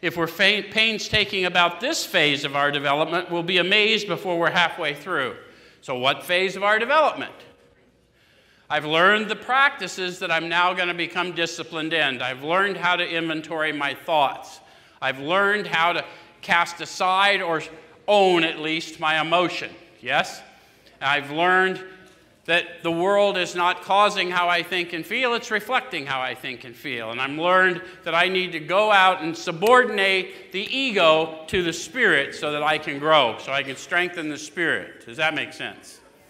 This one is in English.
If we're painstaking about this phase of our development, we'll be amazed before we're halfway through. So, what phase of our development? I've learned the practices that I'm now going to become disciplined in. I've learned how to inventory my thoughts. I've learned how to cast aside or own at least my emotion. Yes? I've learned that the world is not causing how I think and feel, it's reflecting how I think and feel. And I'm learned that I need to go out and subordinate the ego to the spirit so that I can grow, so I can strengthen the spirit. Does that make sense?